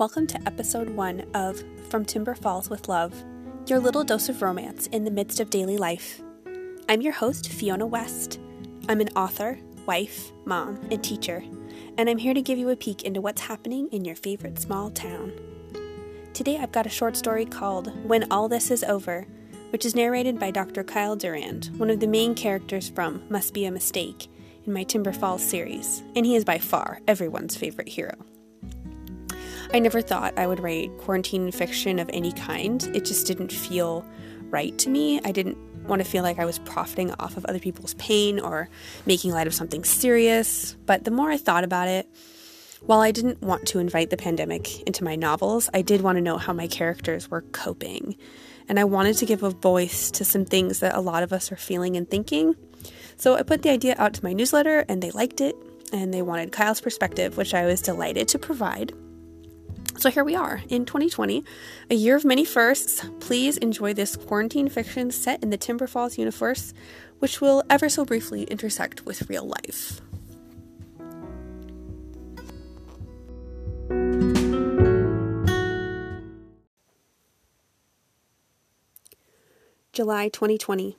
Welcome to episode one of From Timber Falls with Love, your little dose of romance in the midst of daily life. I'm your host, Fiona West. I'm an author, wife, mom, and teacher, and I'm here to give you a peek into what's happening in your favorite small town. Today I've got a short story called When All This Is Over, which is narrated by Dr. Kyle Durand, one of the main characters from Must Be a Mistake in my Timber Falls series, and he is by far everyone's favorite hero. I never thought I would write quarantine fiction of any kind. It just didn't feel right to me. I didn't want to feel like I was profiting off of other people's pain or making light of something serious. But the more I thought about it, while I didn't want to invite the pandemic into my novels, I did want to know how my characters were coping. And I wanted to give a voice to some things that a lot of us are feeling and thinking. So I put the idea out to my newsletter, and they liked it, and they wanted Kyle's perspective, which I was delighted to provide. So here we are in 2020, a year of many firsts. Please enjoy this quarantine fiction set in the Timber Falls universe, which will ever so briefly intersect with real life. July 2020.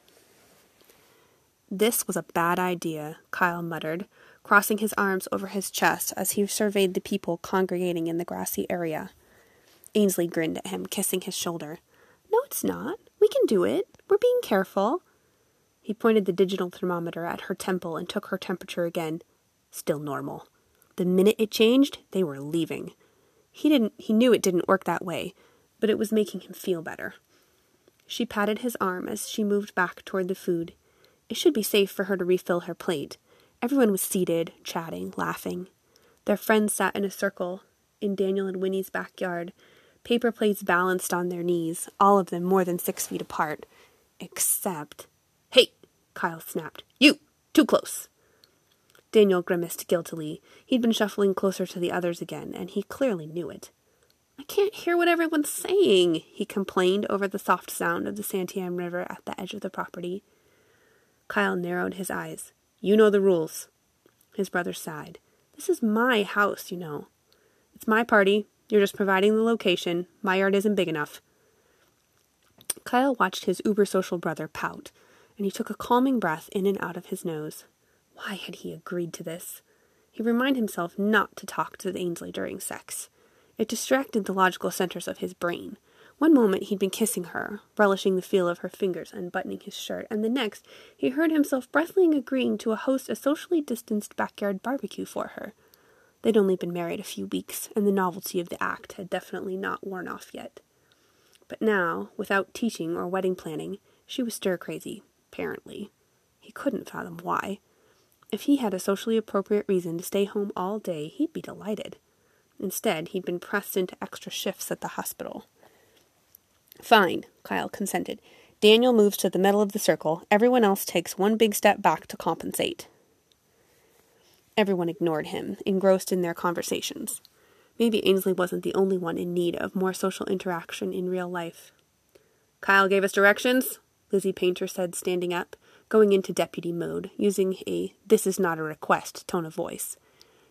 This was a bad idea, Kyle muttered crossing his arms over his chest as he surveyed the people congregating in the grassy area. Ainsley grinned at him, kissing his shoulder. No, it's not. We can do it. We're being careful. He pointed the digital thermometer at her temple and took her temperature again. Still normal. The minute it changed, they were leaving. He didn't he knew it didn't work that way, but it was making him feel better. She patted his arm as she moved back toward the food. It should be safe for her to refill her plate. Everyone was seated, chatting, laughing. Their friends sat in a circle in Daniel and Winnie's backyard, paper plates balanced on their knees, all of them more than six feet apart. Except. Hey! Kyle snapped. You! Too close! Daniel grimaced guiltily. He'd been shuffling closer to the others again, and he clearly knew it. I can't hear what everyone's saying, he complained over the soft sound of the Santiam River at the edge of the property. Kyle narrowed his eyes. You know the rules. His brother sighed. This is my house, you know. It's my party. You're just providing the location. My yard isn't big enough. Kyle watched his uber social brother pout, and he took a calming breath in and out of his nose. Why had he agreed to this? He reminded himself not to talk to the Ainsley during sex. It distracted the logical centers of his brain. One moment he'd been kissing her, relishing the feel of her fingers unbuttoning his shirt, and the next he heard himself breathlessly agreeing to a host a socially distanced backyard barbecue for her. They'd only been married a few weeks, and the novelty of the act had definitely not worn off yet. But now, without teaching or wedding planning, she was stir crazy, apparently. He couldn't fathom why. If he had a socially appropriate reason to stay home all day, he'd be delighted. Instead, he'd been pressed into extra shifts at the hospital. Fine, Kyle consented. Daniel moves to the middle of the circle. Everyone else takes one big step back to compensate. Everyone ignored him, engrossed in their conversations. Maybe Ainsley wasn't the only one in need of more social interaction in real life. Kyle gave us directions, Lizzie Painter said, standing up, going into deputy mode, using a this is not a request tone of voice.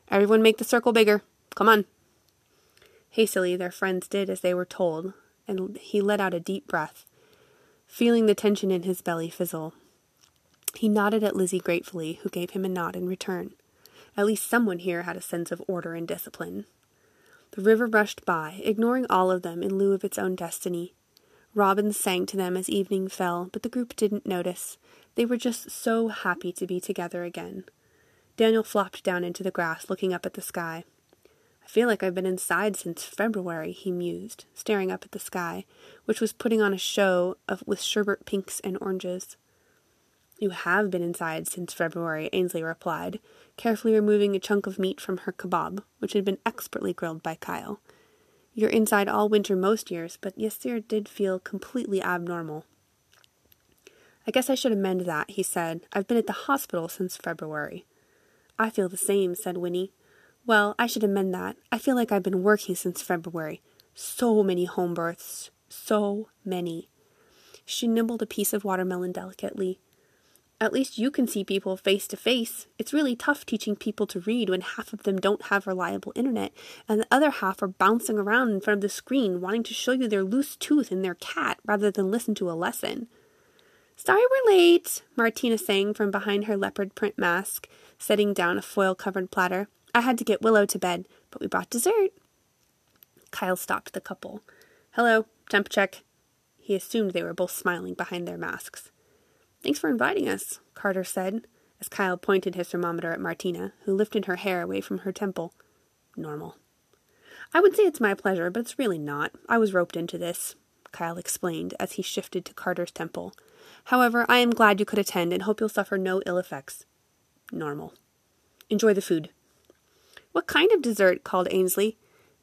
Everyone make the circle bigger. Come on. Hastily, their friends did as they were told, and he let out a deep breath, feeling the tension in his belly fizzle. He nodded at Lizzie gratefully, who gave him a nod in return. At least someone here had a sense of order and discipline. The river rushed by, ignoring all of them in lieu of its own destiny. Robins sang to them as evening fell, but the group didn't notice. They were just so happy to be together again. Daniel flopped down into the grass, looking up at the sky feel like I've been inside since February, he mused, staring up at the sky, which was putting on a show of, with sherbet pinks and oranges. You have been inside since February, Ainsley replied, carefully removing a chunk of meat from her kebab, which had been expertly grilled by Kyle. You're inside all winter most years, but yesterday did feel completely abnormal. I guess I should amend that, he said. I've been at the hospital since February. I feel the same, said Winnie. Well, I should amend that. I feel like I've been working since February. So many home births. So many. She nibbled a piece of watermelon delicately. At least you can see people face to face. It's really tough teaching people to read when half of them don't have reliable internet and the other half are bouncing around in front of the screen wanting to show you their loose tooth and their cat rather than listen to a lesson. Sorry we're late, Martina sang from behind her leopard print mask, setting down a foil covered platter. I had to get Willow to bed, but we brought dessert. Kyle stopped the couple. Hello, temp check. He assumed they were both smiling behind their masks. Thanks for inviting us, Carter said, as Kyle pointed his thermometer at Martina, who lifted her hair away from her temple. Normal. I would say it's my pleasure, but it's really not. I was roped into this, Kyle explained as he shifted to Carter's temple. However, I am glad you could attend and hope you'll suffer no ill effects. Normal. Enjoy the food. What kind of dessert? called Ainsley.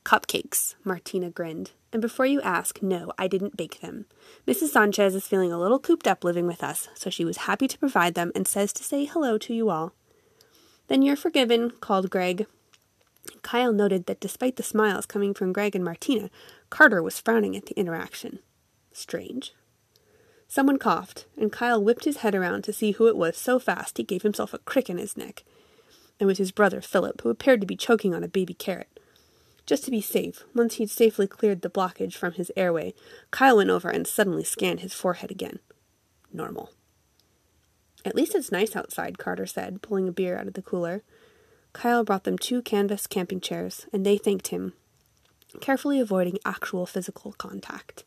Cupcakes, Martina grinned. And before you ask, no, I didn't bake them. Mrs. Sanchez is feeling a little cooped up living with us, so she was happy to provide them and says to say hello to you all. Then you're forgiven, called Greg. Kyle noted that despite the smiles coming from Greg and Martina, Carter was frowning at the interaction. Strange. Someone coughed, and Kyle whipped his head around to see who it was so fast he gave himself a crick in his neck. It was his brother Philip, who appeared to be choking on a baby carrot. Just to be safe, once he'd safely cleared the blockage from his airway, Kyle went over and suddenly scanned his forehead again. Normal. At least it's nice outside, Carter said, pulling a beer out of the cooler. Kyle brought them two canvas camping chairs, and they thanked him, carefully avoiding actual physical contact.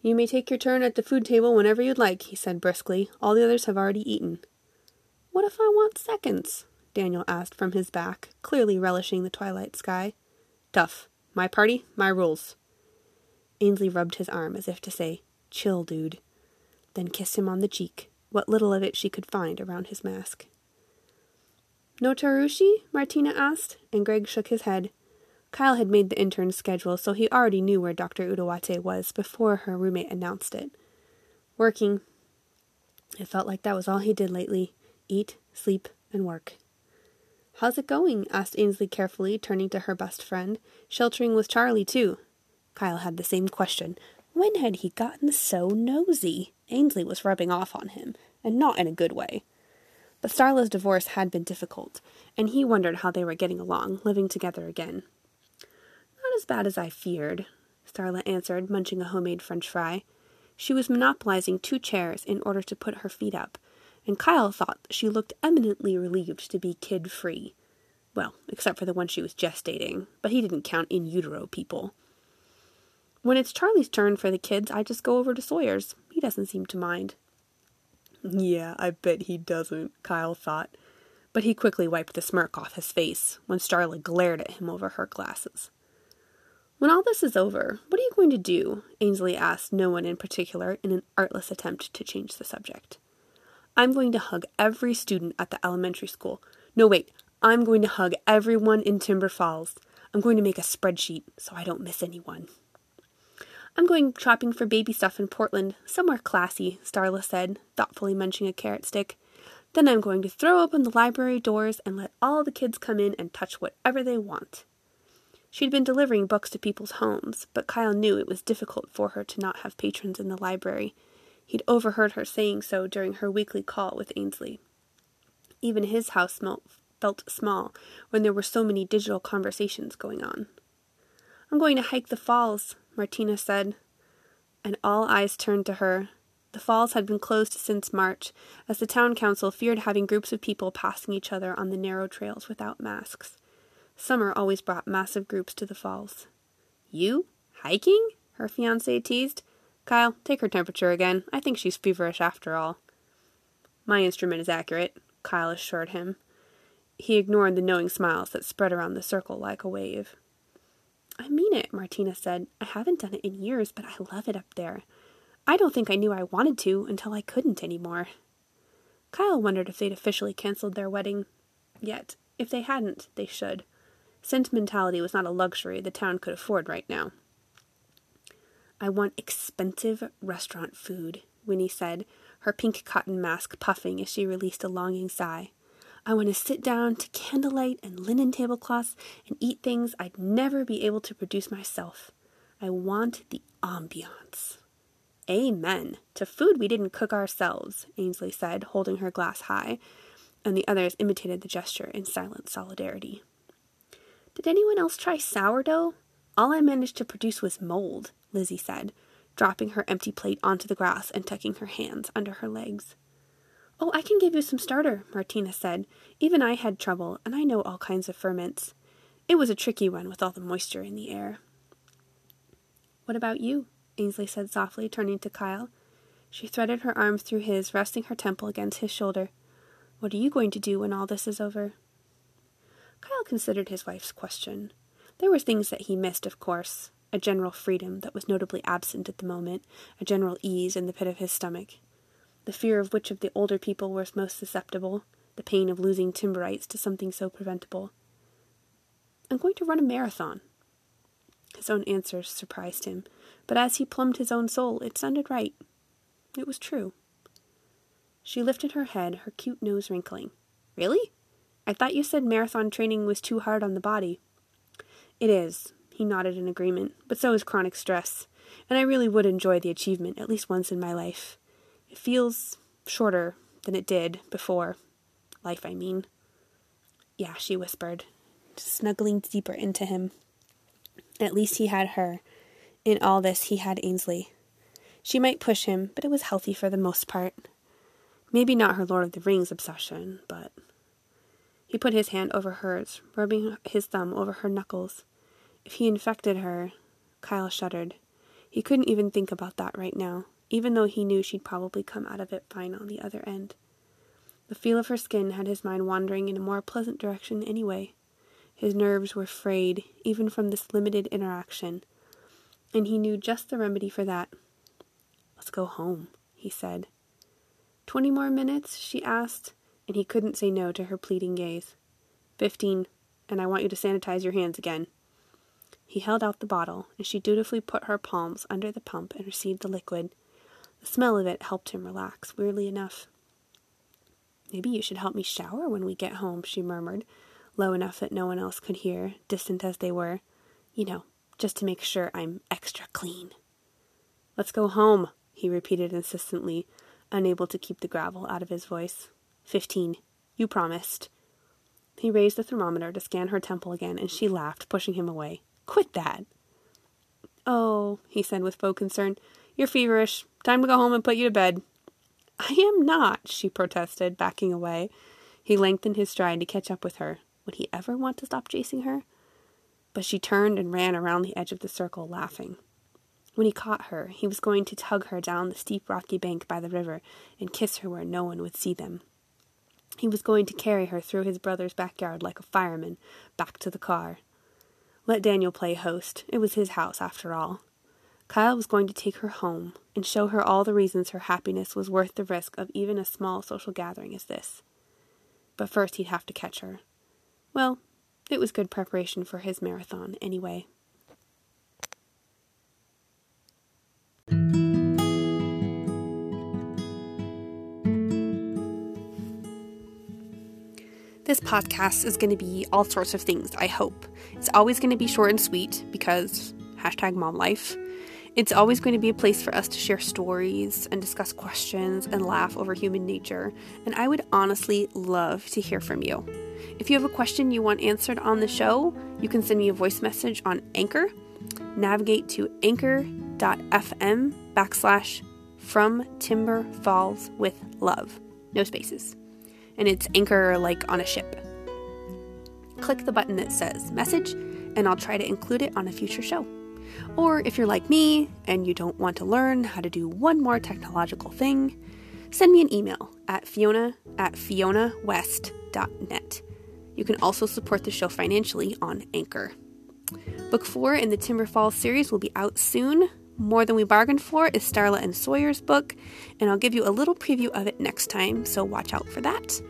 You may take your turn at the food table whenever you'd like, he said briskly. All the others have already eaten. What if I want seconds? Daniel asked from his back, clearly relishing the twilight sky. Tough. My party, my rules. Ainsley rubbed his arm as if to say, Chill, dude. Then kissed him on the cheek, what little of it she could find around his mask. No Tarushi? Martina asked, and Greg shook his head. Kyle had made the intern's schedule, so he already knew where Dr. Udawate was before her roommate announced it. Working. It felt like that was all he did lately eat, sleep, and work. How's it going? asked Ainsley carefully, turning to her best friend. Sheltering with Charlie, too. Kyle had the same question. When had he gotten so nosy? Ainsley was rubbing off on him, and not in a good way. But Starla's divorce had been difficult, and he wondered how they were getting along, living together again. Not as bad as I feared, Starla answered, munching a homemade French fry. She was monopolizing two chairs in order to put her feet up, and Kyle thought she looked eminently relieved to be kid free. Well, except for the one she was gestating, but he didn't count in utero people. When it's Charlie's turn for the kids, I just go over to Sawyer's. He doesn't seem to mind. Yeah, I bet he doesn't, Kyle thought. But he quickly wiped the smirk off his face when Starla glared at him over her glasses. When all this is over, what are you going to do? Ainsley asked no one in particular in an artless attempt to change the subject. I'm going to hug every student at the elementary school. No, wait, I'm going to hug everyone in Timber Falls. I'm going to make a spreadsheet so I don't miss anyone. I'm going shopping for baby stuff in Portland, somewhere classy, Starla said, thoughtfully munching a carrot stick. Then I'm going to throw open the library doors and let all the kids come in and touch whatever they want. She'd been delivering books to people's homes, but Kyle knew it was difficult for her to not have patrons in the library, He'd overheard her saying so during her weekly call with Ainsley. Even his house felt small when there were so many digital conversations going on. I'm going to hike the falls, Martina said, and all eyes turned to her. The falls had been closed since March, as the town council feared having groups of people passing each other on the narrow trails without masks. Summer always brought massive groups to the falls. You? Hiking? her fiance teased. Kyle, take her temperature again. I think she's feverish after all. My instrument is accurate, Kyle assured him. He ignored the knowing smiles that spread around the circle like a wave. I mean it, Martina said. I haven't done it in years, but I love it up there. I don't think I knew I wanted to until I couldn't anymore. Kyle wondered if they'd officially canceled their wedding. Yet, if they hadn't, they should. Sentimentality was not a luxury the town could afford right now. I want expensive restaurant food, Winnie said, her pink cotton mask puffing as she released a longing sigh. I want to sit down to candlelight and linen tablecloths and eat things I'd never be able to produce myself. I want the ambiance. Amen. To food we didn't cook ourselves, Ainsley said, holding her glass high, and the others imitated the gesture in silent solidarity. Did anyone else try sourdough? All I managed to produce was mold, Lizzie said, dropping her empty plate onto the grass and tucking her hands under her legs. Oh, I can give you some starter, Martina said. Even I had trouble, and I know all kinds of ferments. It was a tricky one with all the moisture in the air. What about you? Ainsley said softly, turning to Kyle. She threaded her arm through his, resting her temple against his shoulder. What are you going to do when all this is over? Kyle considered his wife's question. There were things that he missed, of course a general freedom that was notably absent at the moment, a general ease in the pit of his stomach. The fear of which of the older people was most susceptible, the pain of losing timber rights to something so preventable. I'm going to run a marathon. His own answer surprised him, but as he plumbed his own soul, it sounded right. It was true. She lifted her head, her cute nose wrinkling. Really? I thought you said marathon training was too hard on the body. It is, he nodded in agreement, but so is chronic stress, and I really would enjoy the achievement at least once in my life. It feels shorter than it did before. Life, I mean. Yeah, she whispered, snuggling deeper into him. At least he had her. In all this, he had Ainsley. She might push him, but it was healthy for the most part. Maybe not her Lord of the Rings obsession, but. He put his hand over hers, rubbing his thumb over her knuckles. If he infected her, Kyle shuddered. He couldn't even think about that right now, even though he knew she'd probably come out of it fine on the other end. The feel of her skin had his mind wandering in a more pleasant direction anyway. His nerves were frayed, even from this limited interaction, and he knew just the remedy for that. Let's go home, he said. Twenty more minutes? she asked, and he couldn't say no to her pleading gaze. Fifteen, and I want you to sanitize your hands again. He held out the bottle, and she dutifully put her palms under the pump and received the liquid. The smell of it helped him relax, weirdly enough. Maybe you should help me shower when we get home, she murmured, low enough that no one else could hear, distant as they were. You know, just to make sure I'm extra clean. Let's go home, he repeated insistently, unable to keep the gravel out of his voice. Fifteen. You promised. He raised the thermometer to scan her temple again, and she laughed, pushing him away. Quit that. Oh, he said with faux concern. You're feverish. Time to go home and put you to bed. I am not, she protested, backing away. He lengthened his stride to catch up with her. Would he ever want to stop chasing her? But she turned and ran around the edge of the circle, laughing. When he caught her, he was going to tug her down the steep rocky bank by the river and kiss her where no one would see them. He was going to carry her through his brother's backyard like a fireman, back to the car. Let Daniel play host. It was his house, after all. Kyle was going to take her home and show her all the reasons her happiness was worth the risk of even a small social gathering as this. But first he'd have to catch her. Well, it was good preparation for his marathon, anyway. This podcast is going to be all sorts of things, I hope. It's always going to be short and sweet because hashtag mom life. It's always going to be a place for us to share stories and discuss questions and laugh over human nature. And I would honestly love to hear from you. If you have a question you want answered on the show, you can send me a voice message on Anchor. Navigate to anchor.fm backslash from Timber Falls with love. No spaces and it's anchor like on a ship. Click the button that says message, and I'll try to include it on a future show. Or if you're like me and you don't want to learn how to do one more technological thing, send me an email at fiona at fionawest.net. You can also support the show financially on Anchor. Book 4 in the Timber Falls series will be out soon. More Than We Bargained For is Starla and Sawyer's book, and I'll give you a little preview of it next time, so watch out for that.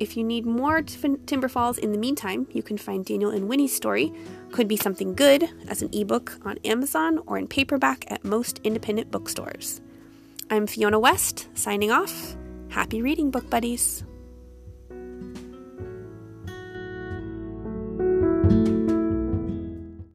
If you need more Timber Falls in the meantime, you can find Daniel and Winnie's story, Could Be Something Good, as an ebook on Amazon or in paperback at most independent bookstores. I'm Fiona West, signing off. Happy reading, book buddies.